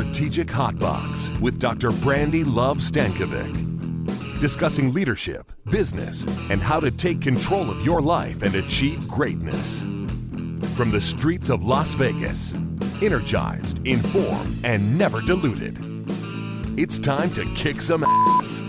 Strategic Hotbox with Dr. Brandi Love Stankovic. Discussing leadership, business, and how to take control of your life and achieve greatness. From the streets of Las Vegas, energized, informed, and never diluted. It's time to kick some ass.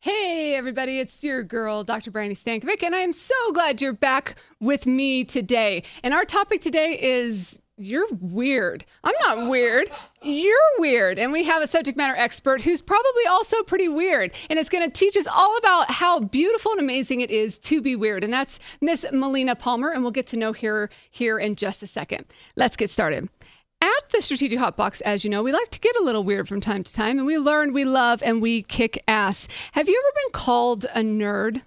Hey, everybody, it's your girl, Dr. Brandi Stankovic, and I am so glad you're back with me today. And our topic today is You're weird. I'm not weird. You're weird. And we have a subject matter expert who's probably also pretty weird. And it's going to teach us all about how beautiful and amazing it is to be weird. And that's Miss Melina Palmer. And we'll get to know her here in just a second. Let's get started. At the Strategic Hotbox, as you know, we like to get a little weird from time to time, and we learn, we love, and we kick ass. Have you ever been called a nerd?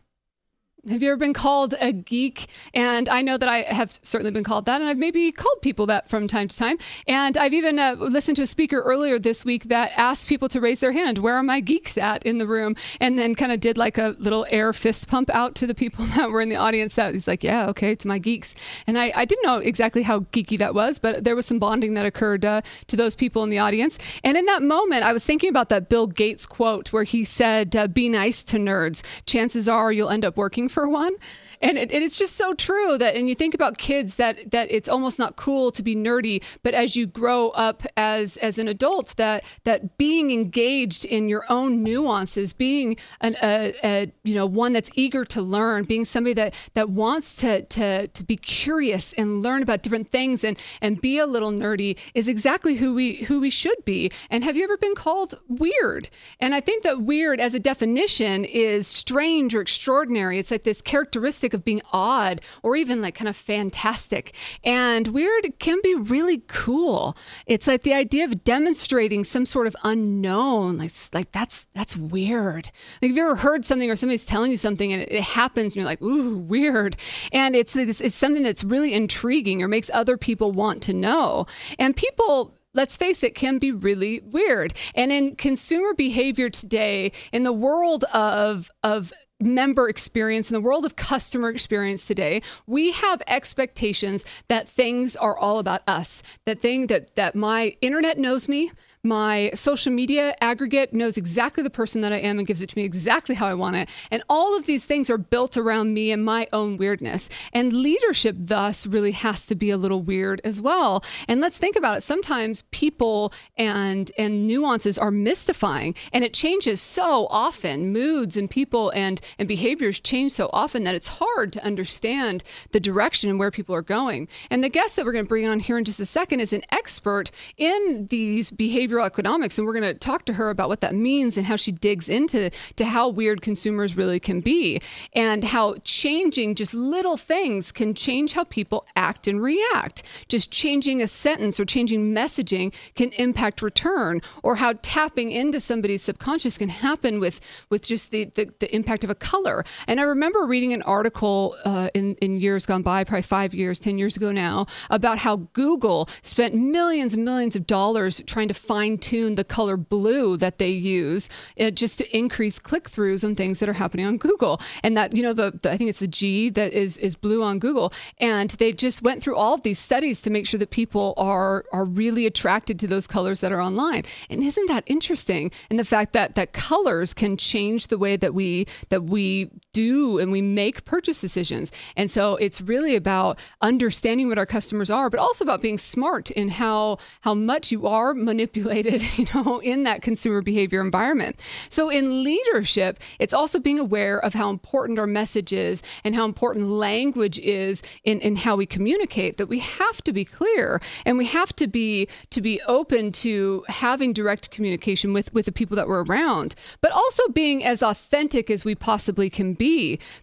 Have you ever been called a geek? And I know that I have certainly been called that, and I've maybe called people that from time to time. And I've even uh, listened to a speaker earlier this week that asked people to raise their hand, where are my geeks at in the room? And then kind of did like a little air fist pump out to the people that were in the audience. That he's like, yeah, okay, it's my geeks. And I, I didn't know exactly how geeky that was, but there was some bonding that occurred uh, to those people in the audience. And in that moment, I was thinking about that Bill Gates quote where he said, uh, be nice to nerds. Chances are you'll end up working for one. And it, it's just so true that, and you think about kids that that it's almost not cool to be nerdy, but as you grow up as as an adult, that that being engaged in your own nuances, being an a, a you know one that's eager to learn, being somebody that that wants to to to be curious and learn about different things and and be a little nerdy is exactly who we who we should be. And have you ever been called weird? And I think that weird as a definition is strange or extraordinary. It's like this characteristic of being odd or even like kind of fantastic. And weird can be really cool. It's like the idea of demonstrating some sort of unknown. Like, like that's that's weird. Like have you ever heard something or somebody's telling you something and it, it happens and you're like, ooh, weird. And it's, it's it's something that's really intriguing or makes other people want to know. And people let's face it, can be really weird. And in consumer behavior today, in the world of, of member experience, in the world of customer experience today, we have expectations that things are all about us. That thing that that my internet knows me, my social media aggregate knows exactly the person that I am and gives it to me exactly how I want it. And all of these things are built around me and my own weirdness. And leadership, thus, really has to be a little weird as well. And let's think about it. Sometimes people and and nuances are mystifying, and it changes so often. Moods and people and and behaviors change so often that it's hard to understand the direction and where people are going. And the guest that we're going to bring on here in just a second is an expert in these behavioral economics, and we're going to talk to her about what that means and how she digs into to how weird consumers really can be, and how changing just little things can change how people act and react. Just changing a sentence or changing messaging can impact return, or how tapping into somebody's subconscious can happen with with just the the, the impact of a color. And I remember reading an article uh, in in years gone by, probably five years, ten years ago now, about how Google spent millions and millions of dollars trying to fine tune the color blue that they use uh, just to increase click throughs and things that are happening on Google. And that you know the, the I think it's the G that is is blue on Google, and they just went through all of these studies to make sure that people are are really attracted to those colors that are online. And isn't that interesting? And the fact that that colors can change the way that we that we do and we make purchase decisions. And so it's really about understanding what our customers are, but also about being smart in how how much you are manipulated, you know, in that consumer behavior environment. So in leadership, it's also being aware of how important our message is and how important language is in, in how we communicate, that we have to be clear and we have to be to be open to having direct communication with, with the people that we're around, but also being as authentic as we possibly can be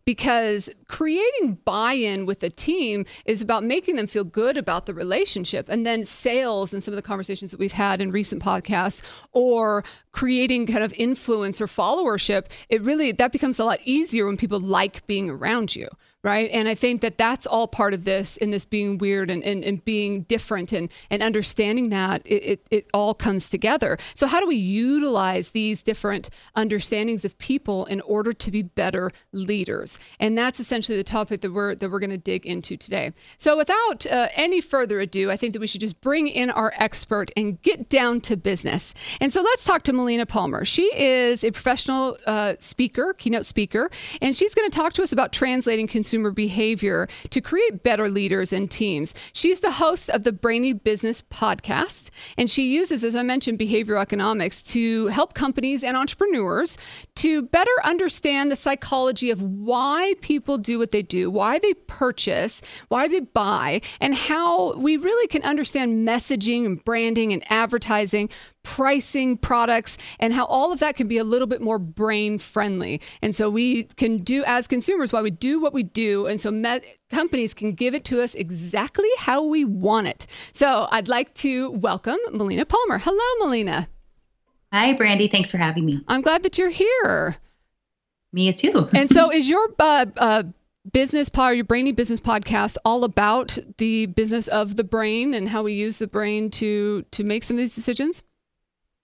because creating buy-in with a team is about making them feel good about the relationship. And then sales and some of the conversations that we've had in recent podcasts or creating kind of influence or followership, it really that becomes a lot easier when people like being around you right? And i think that that's all part of this in this being weird and, and, and being different and, and understanding that it, it, it all comes together. So how do we utilize these different understandings of people in order to be better leaders? And that's essentially the topic that we're that we're going to dig into today. So without uh, any further ado i think that we should just bring in our expert and get down to business. And so let's talk to melina palmer. She is a professional uh, speaker keynote speaker and she's going to talk to us about translating consumer consumer behavior to create better leaders and teams. She's the host of the Brainy Business podcast, and she uses, as I mentioned, behavioral economics to help companies and entrepreneurs to better understand the psychology of why people do what they do, why they purchase, why they buy, and how we really can understand messaging and branding and advertising pricing products and how all of that can be a little bit more brain friendly. And so we can do as consumers why we do what we do and so me- companies can give it to us exactly how we want it. So I'd like to welcome Melina Palmer. Hello Melina. Hi Brandi, thanks for having me. I'm glad that you're here. Me too. and so is your uh, uh, business pod, your brainy business podcast, all about the business of the brain and how we use the brain to to make some of these decisions?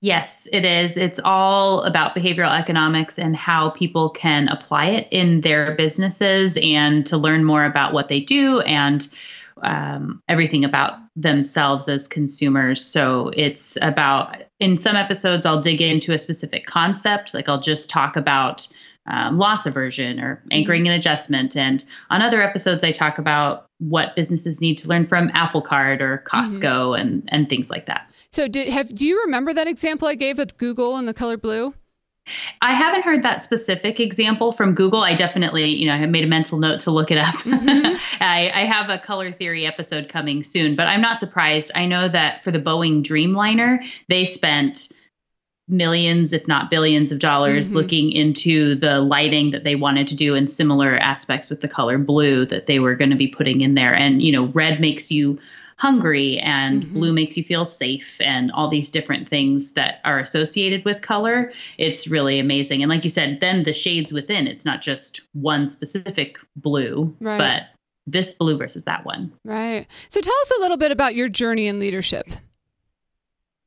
Yes, it is. It's all about behavioral economics and how people can apply it in their businesses and to learn more about what they do and um, everything about themselves as consumers. So it's about, in some episodes, I'll dig into a specific concept. Like I'll just talk about um, loss aversion or anchoring mm-hmm. and adjustment. And on other episodes, I talk about what businesses need to learn from Apple Card or Costco mm-hmm. and and things like that. So, do, have do you remember that example I gave with Google and the color blue? I haven't heard that specific example from Google. I definitely, you know, I have made a mental note to look it up. Mm-hmm. I, I, have a color theory episode coming soon, but I'm not surprised. I know that for the Boeing Dreamliner, they spent millions, if not billions, of dollars mm-hmm. looking into the lighting that they wanted to do and similar aspects with the color blue that they were going to be putting in there. And, you know, red makes you hungry and mm-hmm. blue makes you feel safe and all these different things that are associated with color. It's really amazing. And like you said, then the shades within, it's not just one specific blue, right. but this blue versus that one. Right. So tell us a little bit about your journey in leadership.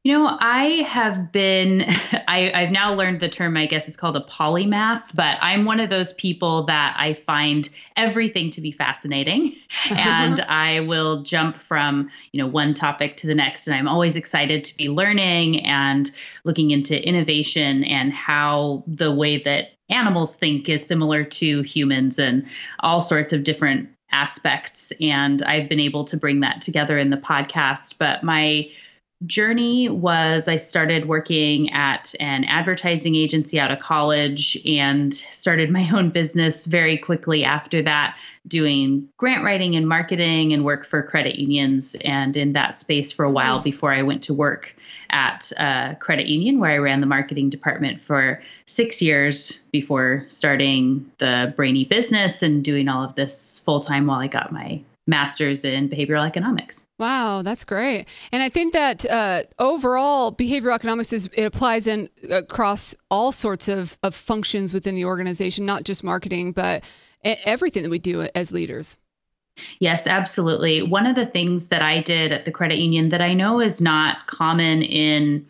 You know, I have been, I, have now learned the term, I guess it's called a polymath, but I'm one of those people that I find everything to be fascinating. and I will jump from, you know, one topic to the next. And I'm always excited to be learning and looking into innovation and how the way that animals think is similar to humans and all sorts of different aspects. And I've been able to bring that together in the podcast. But my, journey was I started working at an advertising agency out of college and started my own business very quickly after that, doing grant writing and marketing and work for credit unions and in that space for a while nice. before I went to work at a credit union where I ran the marketing department for six years before starting the Brainy business and doing all of this full time while I got my master's in behavioral economics. Wow, that's great. And I think that uh, overall, behavioral economics is it applies in across all sorts of, of functions within the organization, not just marketing, but everything that we do as leaders. Yes, absolutely. One of the things that I did at the credit union that I know is not common in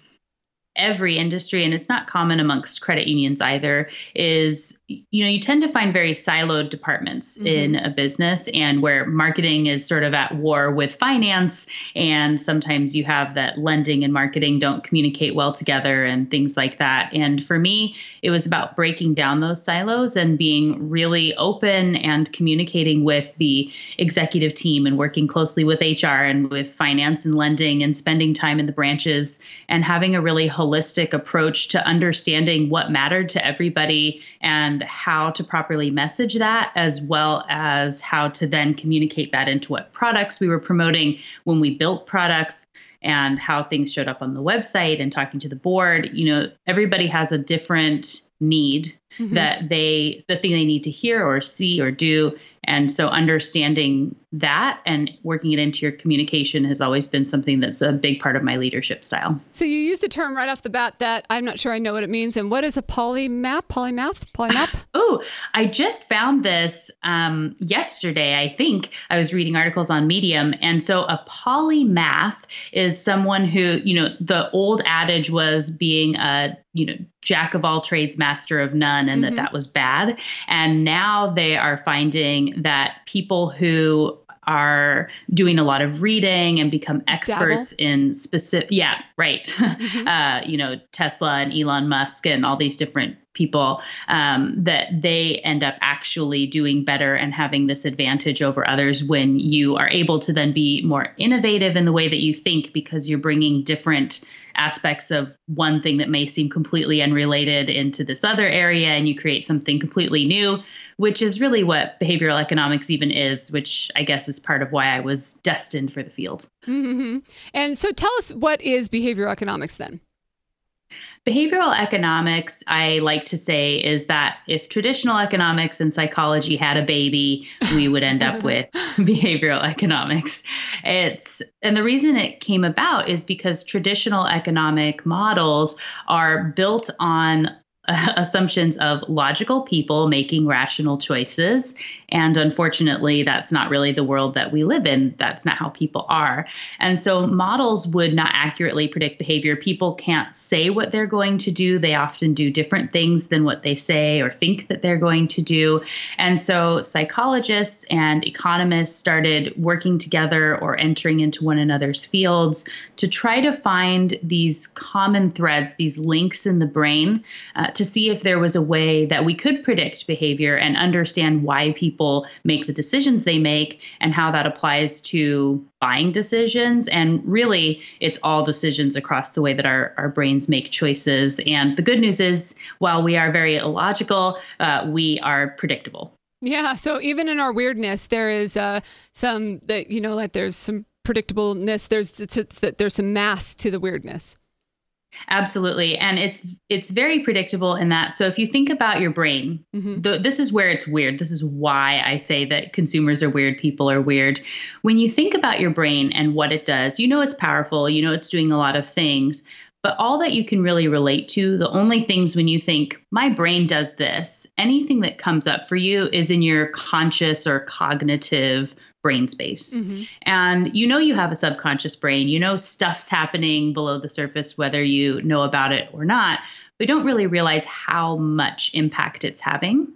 every industry and it's not common amongst credit unions either is you know you tend to find very siloed departments mm-hmm. in a business and where marketing is sort of at war with finance and sometimes you have that lending and marketing don't communicate well together and things like that and for me it was about breaking down those silos and being really open and communicating with the executive team and working closely with HR and with finance and lending and spending time in the branches and having a really holistic approach to understanding what mattered to everybody and how to properly message that, as well as how to then communicate that into what products we were promoting when we built products and how things showed up on the website and talking to the board. You know, everybody has a different need mm-hmm. that they the thing they need to hear or see or do and so understanding that and working it into your communication has always been something that's a big part of my leadership style. So you used the term right off the bat that I'm not sure I know what it means. And what is a polymath? Polymath? Polymap? oh, I just found this um, yesterday. I think I was reading articles on Medium. And so a polymath is someone who, you know, the old adage was being a you know jack of all trades master of none and mm-hmm. that that was bad and now they are finding that people who are doing a lot of reading and become experts Dabble. in specific yeah right mm-hmm. uh, you know tesla and elon musk and all these different people um, that they end up actually doing better and having this advantage over others when you are able to then be more innovative in the way that you think because you're bringing different aspects of one thing that may seem completely unrelated into this other area and you create something completely new which is really what behavioral economics even is which i guess is part of why i was destined for the field mm-hmm. and so tell us what is behavioral economics then Behavioral economics, I like to say, is that if traditional economics and psychology had a baby, we would end up with behavioral economics. It's and the reason it came about is because traditional economic models are built on assumptions of logical people making rational choices. And unfortunately, that's not really the world that we live in. That's not how people are. And so models would not accurately predict behavior. People can't say what they're going to do. They often do different things than what they say or think that they're going to do. And so psychologists and economists started working together or entering into one another's fields to try to find these common threads, these links in the brain. Uh, to see if there was a way that we could predict behavior and understand why people make the decisions they make and how that applies to buying decisions. And really, it's all decisions across the way that our, our brains make choices. And the good news is, while we are very illogical, uh, we are predictable. Yeah. So even in our weirdness, there is uh, some that, you know, like there's some predictableness, there's, there's some mass to the weirdness. Absolutely, and it's it's very predictable in that. So if you think about your brain, mm-hmm. th- this is where it's weird. This is why I say that consumers are weird, people are weird. When you think about your brain and what it does, you know it's powerful. You know it's doing a lot of things. But all that you can really relate to, the only things when you think, my brain does this, anything that comes up for you is in your conscious or cognitive brain space. Mm-hmm. And you know you have a subconscious brain. You know stuff's happening below the surface, whether you know about it or not. We don't really realize how much impact it's having.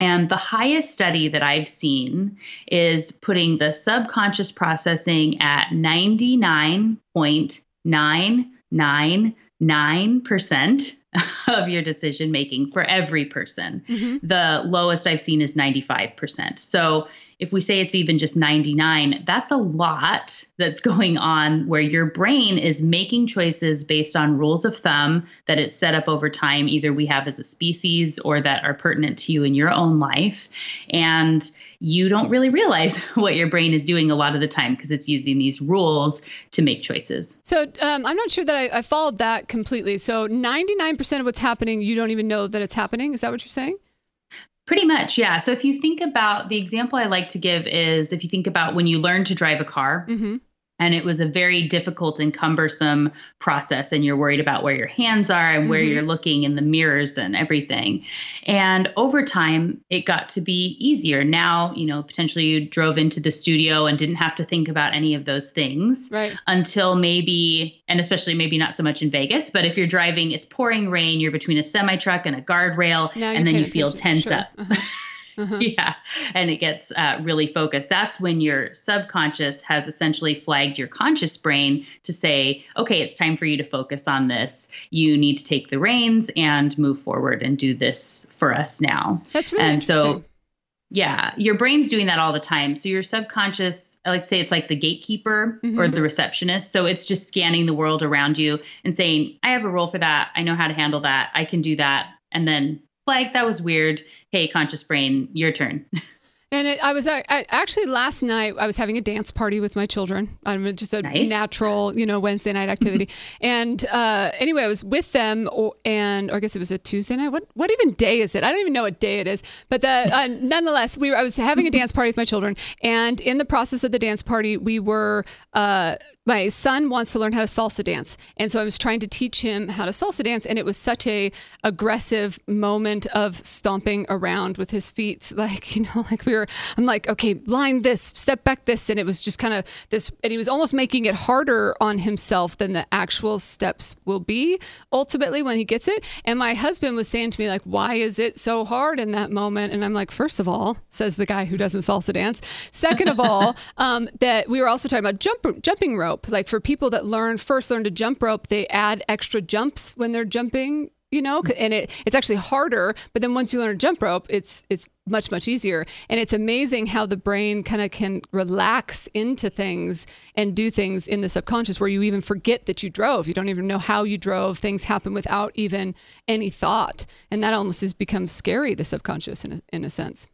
And the highest study that I've seen is putting the subconscious processing at 99.999% of your decision making for every person. Mm-hmm. The lowest I've seen is 95%. So if we say it's even just 99, that's a lot that's going on where your brain is making choices based on rules of thumb that it's set up over time, either we have as a species or that are pertinent to you in your own life. And you don't really realize what your brain is doing a lot of the time because it's using these rules to make choices. So um, I'm not sure that I, I followed that completely. So 99% of what's happening, you don't even know that it's happening. Is that what you're saying? Pretty much, yeah. So if you think about the example I like to give is if you think about when you learn to drive a car, mm-hmm and it was a very difficult and cumbersome process and you're worried about where your hands are and where mm-hmm. you're looking in the mirrors and everything and over time it got to be easier now you know potentially you drove into the studio and didn't have to think about any of those things right until maybe and especially maybe not so much in vegas but if you're driving it's pouring rain you're between a semi truck and a guardrail and then you feel tense sure. up uh-huh. Uh-huh. Yeah. And it gets uh, really focused. That's when your subconscious has essentially flagged your conscious brain to say, okay, it's time for you to focus on this. You need to take the reins and move forward and do this for us now. That's really and interesting. So, yeah, your brain's doing that all the time. So your subconscious, I like say it's like the gatekeeper mm-hmm. or the receptionist. So it's just scanning the world around you and saying, I have a role for that. I know how to handle that. I can do that. And then flag, that was weird. Hey, conscious brain, your turn. And it, I was I, I, actually last night I was having a dance party with my children. I'm just a nice. natural, you know, Wednesday night activity. and uh, anyway, I was with them, and or I guess it was a Tuesday night. What what even day is it? I don't even know what day it is. But the, uh, nonetheless, we were, I was having a dance party with my children, and in the process of the dance party, we were uh, my son wants to learn how to salsa dance, and so I was trying to teach him how to salsa dance, and it was such a aggressive moment of stomping around with his feet, like you know, like we were. I'm like, okay, line this, step back this, and it was just kind of this, and he was almost making it harder on himself than the actual steps will be ultimately when he gets it. And my husband was saying to me like, why is it so hard in that moment? And I'm like, first of all, says the guy who doesn't salsa dance. Second of all, um, that we were also talking about jump jumping rope. Like for people that learn first learn to jump rope, they add extra jumps when they're jumping you know and it it's actually harder but then once you learn a jump rope it's it's much much easier. And it's amazing how the brain kind of can relax into things and do things in the subconscious where you even forget that you drove. You don't even know how you drove. Things happen without even any thought. And that almost has become scary the subconscious in a, in a sense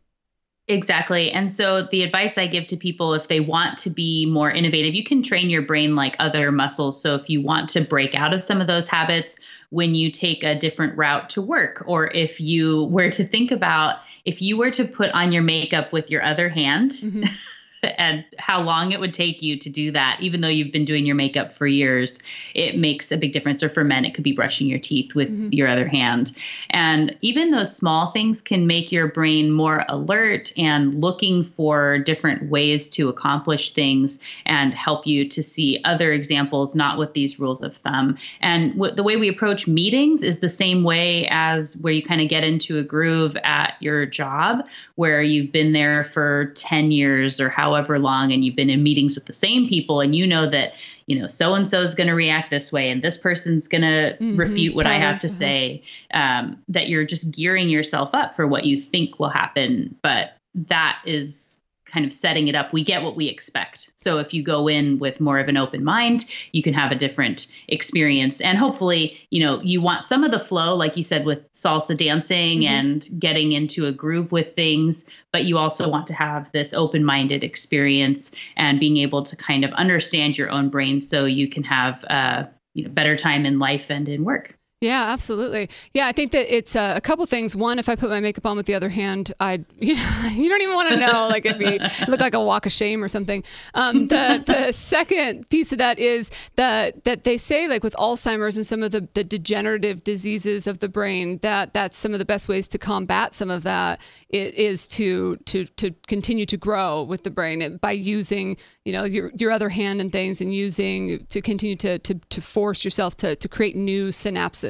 Exactly. And so the advice I give to people if they want to be more innovative, you can train your brain like other muscles. So if you want to break out of some of those habits when you take a different route to work, or if you were to think about if you were to put on your makeup with your other hand, mm-hmm. and how long it would take you to do that, even though you've been doing your makeup for years, it makes a big difference. Or for men, it could be brushing your teeth with mm-hmm. your other hand. And even those small things can make your brain more alert and looking for different ways to accomplish things and help you to see other examples, not with these rules of thumb. And w- the way we approach meetings is the same way as where you kind of get into a groove at your job, where you've been there for 10 years or how however long and you've been in meetings with the same people and you know that you know so and so is going to react this way and this person's going to mm-hmm. refute what i have to say um, that you're just gearing yourself up for what you think will happen but that is kind of setting it up, we get what we expect. So if you go in with more of an open mind, you can have a different experience. And hopefully, you know, you want some of the flow, like you said, with salsa dancing mm-hmm. and getting into a groove with things, but you also want to have this open minded experience and being able to kind of understand your own brain so you can have uh, you know, better time in life and in work. Yeah, absolutely. Yeah, I think that it's uh, a couple things. One, if I put my makeup on with the other hand, I you, know, you don't even want to know. Like it'd be look like a walk of shame or something. Um, the the second piece of that is that that they say like with Alzheimer's and some of the, the degenerative diseases of the brain that that's some of the best ways to combat some of that is to to to continue to grow with the brain by using you know your your other hand and things and using to continue to to to force yourself to to create new synapses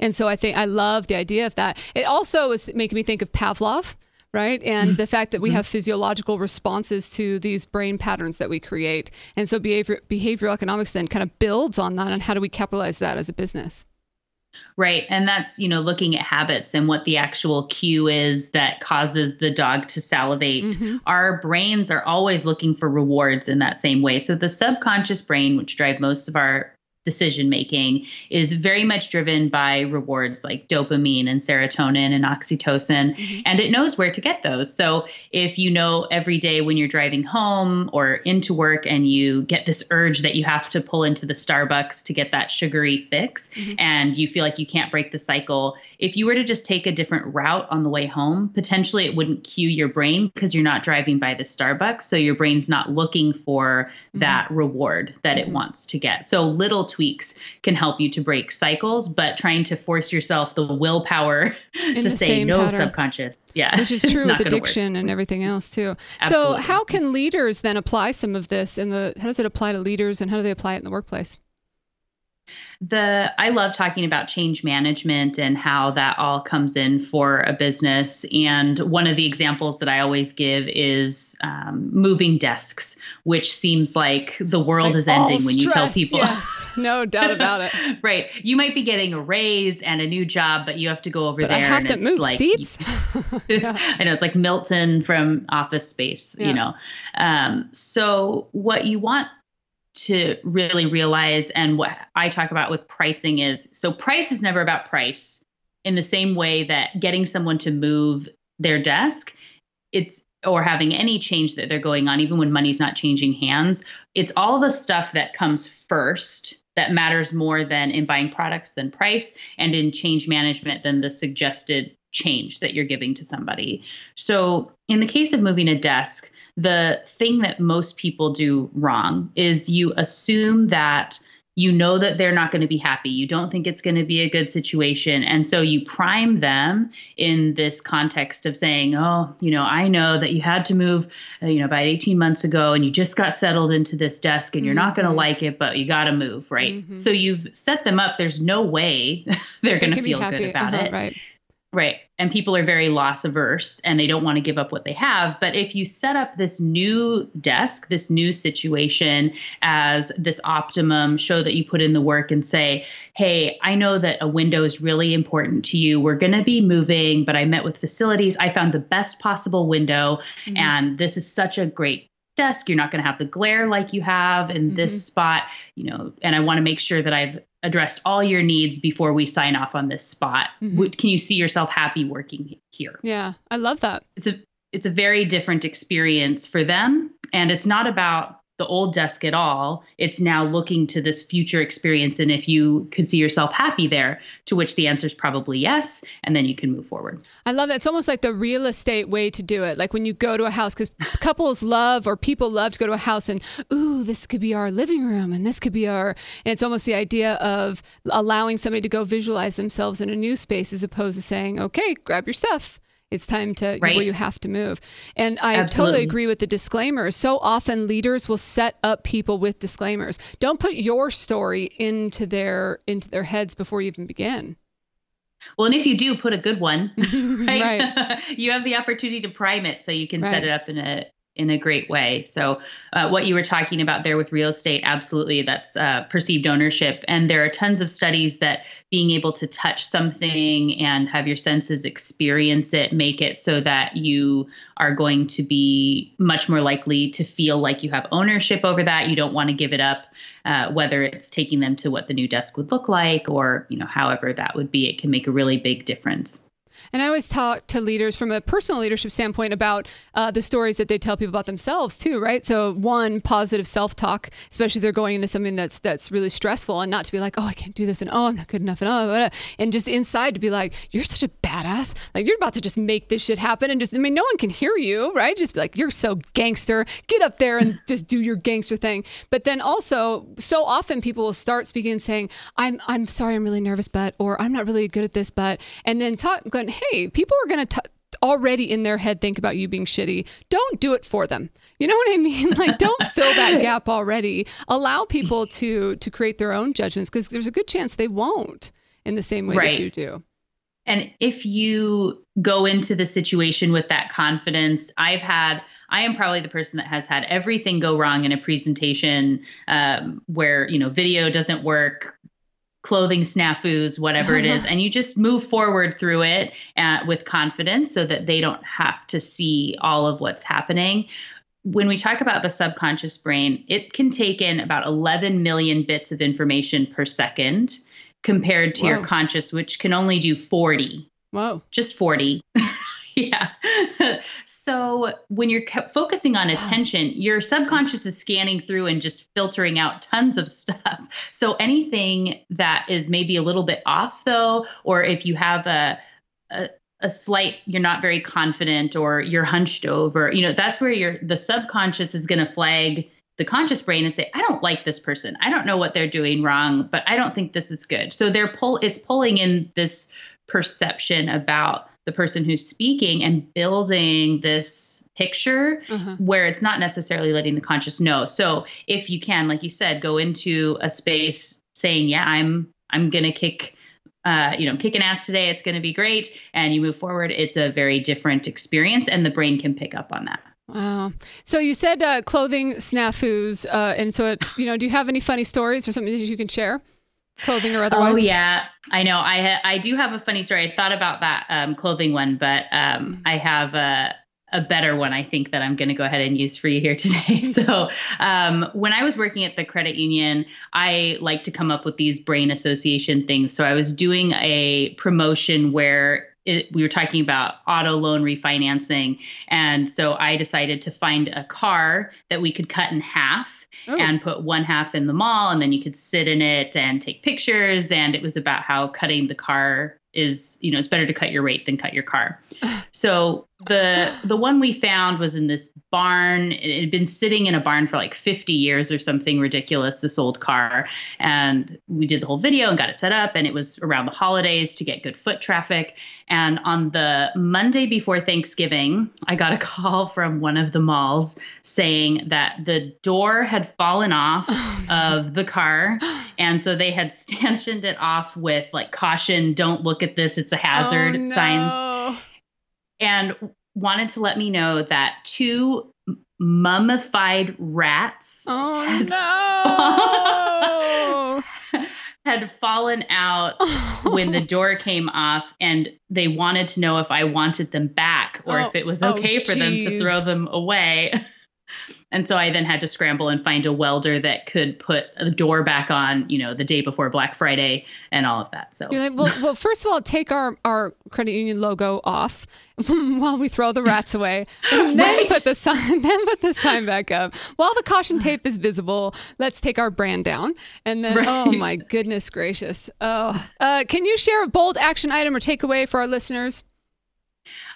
and so I think I love the idea of that. It also is making me think of Pavlov right? And mm-hmm. the fact that we mm-hmm. have physiological responses to these brain patterns that we create. And so behavior, behavioral economics then kind of builds on that. And how do we capitalize that as a business? Right. And that's, you know, looking at habits and what the actual cue is that causes the dog to salivate. Mm-hmm. Our brains are always looking for rewards in that same way. So the subconscious brain, which drive most of our decision making is very much driven by rewards like dopamine and serotonin and oxytocin mm-hmm. and it knows where to get those so if you know every day when you're driving home or into work and you get this urge that you have to pull into the starbucks to get that sugary fix mm-hmm. and you feel like you can't break the cycle if you were to just take a different route on the way home potentially it wouldn't cue your brain because you're not driving by the starbucks so your brain's not looking for mm-hmm. that reward that it mm-hmm. wants to get so little tweaks can help you to break cycles, but trying to force yourself the willpower In to say no pattern. subconscious. Yeah. Which is true with addiction work. and everything else too. Absolutely. So how can leaders then apply some of this in the how does it apply to leaders and how do they apply it in the workplace? The I love talking about change management and how that all comes in for a business. And one of the examples that I always give is um, moving desks, which seems like the world like is ending when you tell people. Yes, no doubt about it. right, you might be getting a raise and a new job, but you have to go over but there. I have to move like, seats. I know it's like Milton from Office Space. Yeah. You know, um, so what you want to really realize and what I talk about with pricing is so price is never about price in the same way that getting someone to move their desk it's or having any change that they're going on, even when money's not changing hands, it's all the stuff that comes first that matters more than in buying products than price and in change management than the suggested change that you're giving to somebody. So, in the case of moving a desk, the thing that most people do wrong is you assume that you know that they're not going to be happy. You don't think it's going to be a good situation. And so you prime them in this context of saying, oh, you know, I know that you had to move, uh, you know, about 18 months ago and you just got settled into this desk and you're mm-hmm. not going to like it, but you got to move, right? Mm-hmm. So you've set them up. There's no way they're going to feel good about uh-huh, it. Right. Right. And people are very loss averse and they don't want to give up what they have. But if you set up this new desk, this new situation as this optimum, show that you put in the work and say, hey, I know that a window is really important to you. We're going to be moving, but I met with facilities. I found the best possible window. Mm-hmm. And this is such a great desk. You're not going to have the glare like you have in mm-hmm. this spot, you know, and I want to make sure that I've addressed all your needs before we sign off on this spot. Mm-hmm. Can you see yourself happy working here? Yeah, I love that. It's a it's a very different experience for them and it's not about the old desk at all. It's now looking to this future experience and if you could see yourself happy there, to which the answer is probably yes. And then you can move forward. I love that. It's almost like the real estate way to do it. Like when you go to a house, because couples love or people love to go to a house and, ooh, this could be our living room and this could be our, and it's almost the idea of allowing somebody to go visualize themselves in a new space as opposed to saying, okay, grab your stuff it's time to right. where you have to move. And I Absolutely. totally agree with the disclaimers. So often leaders will set up people with disclaimers. Don't put your story into their into their heads before you even begin. Well, and if you do, put a good one. Right. right. you have the opportunity to prime it so you can right. set it up in a in a great way. So, uh, what you were talking about there with real estate, absolutely, that's uh, perceived ownership. And there are tons of studies that being able to touch something and have your senses experience it make it so that you are going to be much more likely to feel like you have ownership over that. You don't want to give it up, uh, whether it's taking them to what the new desk would look like or, you know, however that would be. It can make a really big difference. And I always talk to leaders from a personal leadership standpoint about uh, the stories that they tell people about themselves too, right? So one, positive self-talk, especially if they're going into something that's that's really stressful, and not to be like, oh, I can't do this, and oh, I'm not good enough, and oh, and just inside to be like, you're such a badass, like you're about to just make this shit happen, and just I mean, no one can hear you, right? Just be like, you're so gangster, get up there and just do your gangster thing. But then also, so often people will start speaking and saying, I'm I'm sorry, I'm really nervous, but or I'm not really good at this, but, and then talk going hey, people are going to already in their head think about you being shitty, don't do it for them. You know what I mean? Like don't fill that gap already. Allow people to to create their own judgments because there's a good chance they won't in the same way right. that you do. And if you go into the situation with that confidence, I've had I am probably the person that has had everything go wrong in a presentation um, where you know video doesn't work, clothing snafus, whatever it is, and you just move forward through it uh, with confidence so that they don't have to see all of what's happening. When we talk about the subconscious brain, it can take in about 11 million bits of information per second compared to Whoa. your conscious, which can only do 40. Whoa. Just 40. yeah. so when you're focusing on attention, your subconscious is scanning through and just filtering out tons of stuff. So anything that is maybe a little bit off, though, or if you have a, a a slight you're not very confident or you're hunched over you know that's where your the subconscious is going to flag the conscious brain and say i don't like this person i don't know what they're doing wrong but i don't think this is good so they're pull it's pulling in this perception about the person who's speaking and building this picture uh-huh. where it's not necessarily letting the conscious know. So if you can, like you said, go into a space saying, "Yeah, I'm I'm gonna kick." Uh, you know, kicking ass today, it's going to be great. And you move forward, it's a very different experience, and the brain can pick up on that. Wow. So you said uh, clothing snafus, uh, and so it, you know, do you have any funny stories or something that you can share? Clothing or otherwise? Oh yeah, I know. I ha- I do have a funny story. I thought about that um, clothing one, but um, mm. I have a a better one I think that I'm going to go ahead and use for you here today. so, um, when I was working at the credit union, I like to come up with these brain association things. So, I was doing a promotion where it, we were talking about auto loan refinancing. And so I decided to find a car that we could cut in half oh. and put one half in the mall. And then you could sit in it and take pictures. And it was about how cutting the car is, you know, it's better to cut your rate than cut your car. so the the one we found was in this barn. It had been sitting in a barn for like 50 years or something ridiculous, this old car. And we did the whole video and got it set up. And it was around the holidays to get good foot traffic. And on the Monday before Thanksgiving, I got a call from one of the malls saying that the door had fallen off oh, of the car. And so they had stanchioned it off with like caution, don't look at this, it's a hazard oh, no. signs. And wanted to let me know that two mummified rats oh, had, no. had fallen out when the door came off and they wanted to know if I wanted them back or oh, if it was oh, okay oh, for them to throw them away. And so I then had to scramble and find a welder that could put the door back on, you know, the day before Black Friday and all of that. So, like, well, well, first of all, take our, our credit union logo off while we throw the rats away, and then right. put the sign, then put the sign back up. While the caution tape is visible, let's take our brand down, and then right. oh my goodness gracious! Oh, uh, can you share a bold action item or takeaway for our listeners?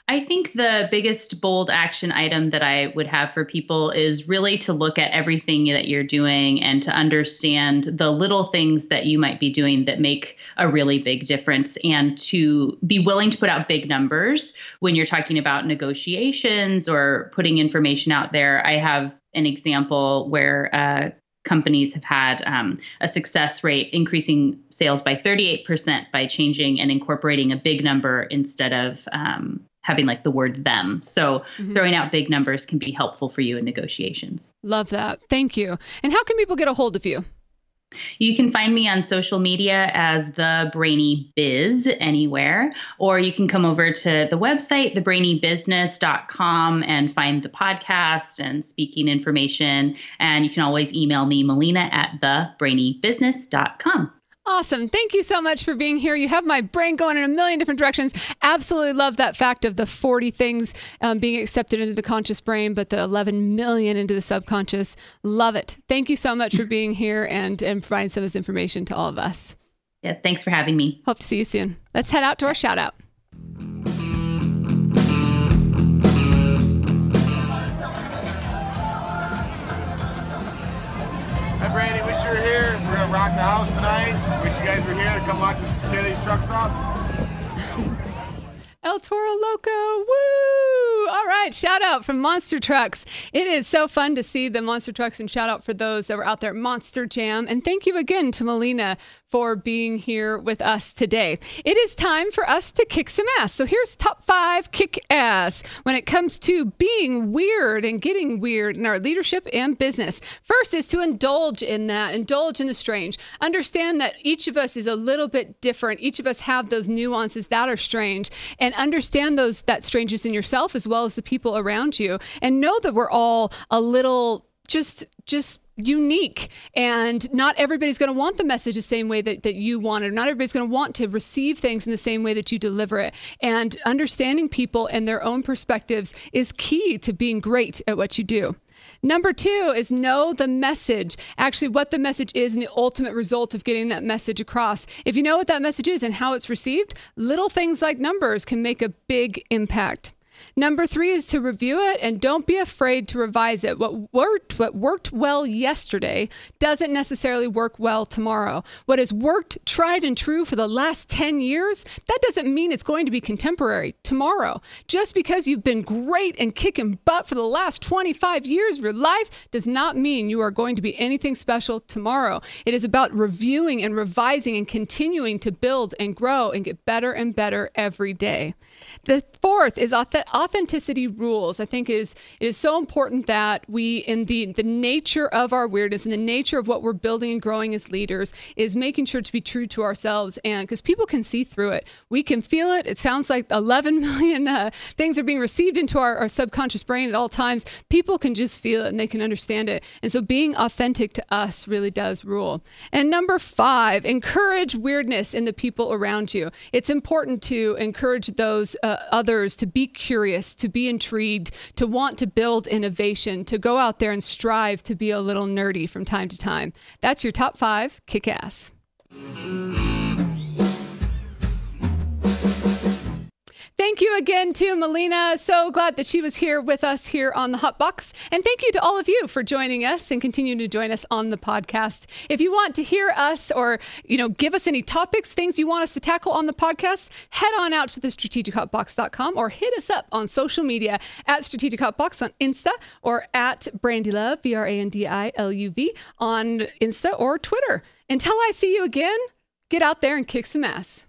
I think the biggest bold action item that I would have for people is really to look at everything that you're doing and to understand the little things that you might be doing that make a really big difference and to be willing to put out big numbers when you're talking about negotiations or putting information out there. I have an example where uh, companies have had um, a success rate increasing sales by 38% by changing and incorporating a big number instead of um, having like the word them. So mm-hmm. throwing out big numbers can be helpful for you in negotiations. Love that. Thank you. And how can people get a hold of you? You can find me on social media as the Brainy Biz anywhere, or you can come over to the website, thebrainybusiness.com, and find the podcast and speaking information. And you can always email me, Melina, at thebrainybusiness.com. Awesome. Thank you so much for being here. You have my brain going in a million different directions. Absolutely love that fact of the 40 things um, being accepted into the conscious brain, but the 11 million into the subconscious. Love it. Thank you so much for being here and, and providing some of this information to all of us. Yeah, thanks for having me. Hope to see you soon. Let's head out to our shout out. Rock the house tonight. Wish you guys were here to come watch us tear these trucks up. El Toro Loco, woo! All right, shout out from Monster Trucks. It is so fun to see the Monster Trucks and shout out for those that were out there at Monster Jam. And thank you again to Melina for being here with us today. It is time for us to kick some ass. So here's top five kick ass when it comes to being weird and getting weird in our leadership and business. First is to indulge in that, indulge in the strange. Understand that each of us is a little bit different. Each of us have those nuances that are strange and understand those that strangeness in yourself as well as the people around you and know that we're all a little just just unique and not everybody's going to want the message the same way that, that you want it not everybody's going to want to receive things in the same way that you deliver it and understanding people and their own perspectives is key to being great at what you do Number two is know the message, actually, what the message is and the ultimate result of getting that message across. If you know what that message is and how it's received, little things like numbers can make a big impact. Number three is to review it and don't be afraid to revise it. What worked, what worked well yesterday doesn't necessarily work well tomorrow. What has worked tried and true for the last 10 years, that doesn't mean it's going to be contemporary tomorrow. Just because you've been great and kicking butt for the last 25 years of your life does not mean you are going to be anything special tomorrow. It is about reviewing and revising and continuing to build and grow and get better and better every day. The fourth is authentic authenticity rules. I think is it is so important that we, in the the nature of our weirdness and the nature of what we're building and growing as leaders, is making sure to be true to ourselves. And because people can see through it, we can feel it. It sounds like 11 million uh, things are being received into our, our subconscious brain at all times. People can just feel it and they can understand it. And so being authentic to us really does rule. And number five, encourage weirdness in the people around you. It's important to encourage those uh, others to be curious, to be intrigued, to want to build innovation, to go out there and strive to be a little nerdy from time to time. That's your top five kick ass. Thank you again to Melina. So glad that she was here with us here on the Hot Box. And thank you to all of you for joining us and continuing to join us on the podcast. If you want to hear us or, you know, give us any topics, things you want us to tackle on the podcast, head on out to the strategichotbox.com or hit us up on social media at Strategic Hotbox on Insta or at Brandi Love, B R A N D I L U V, on Insta or Twitter. Until I see you again, get out there and kick some ass.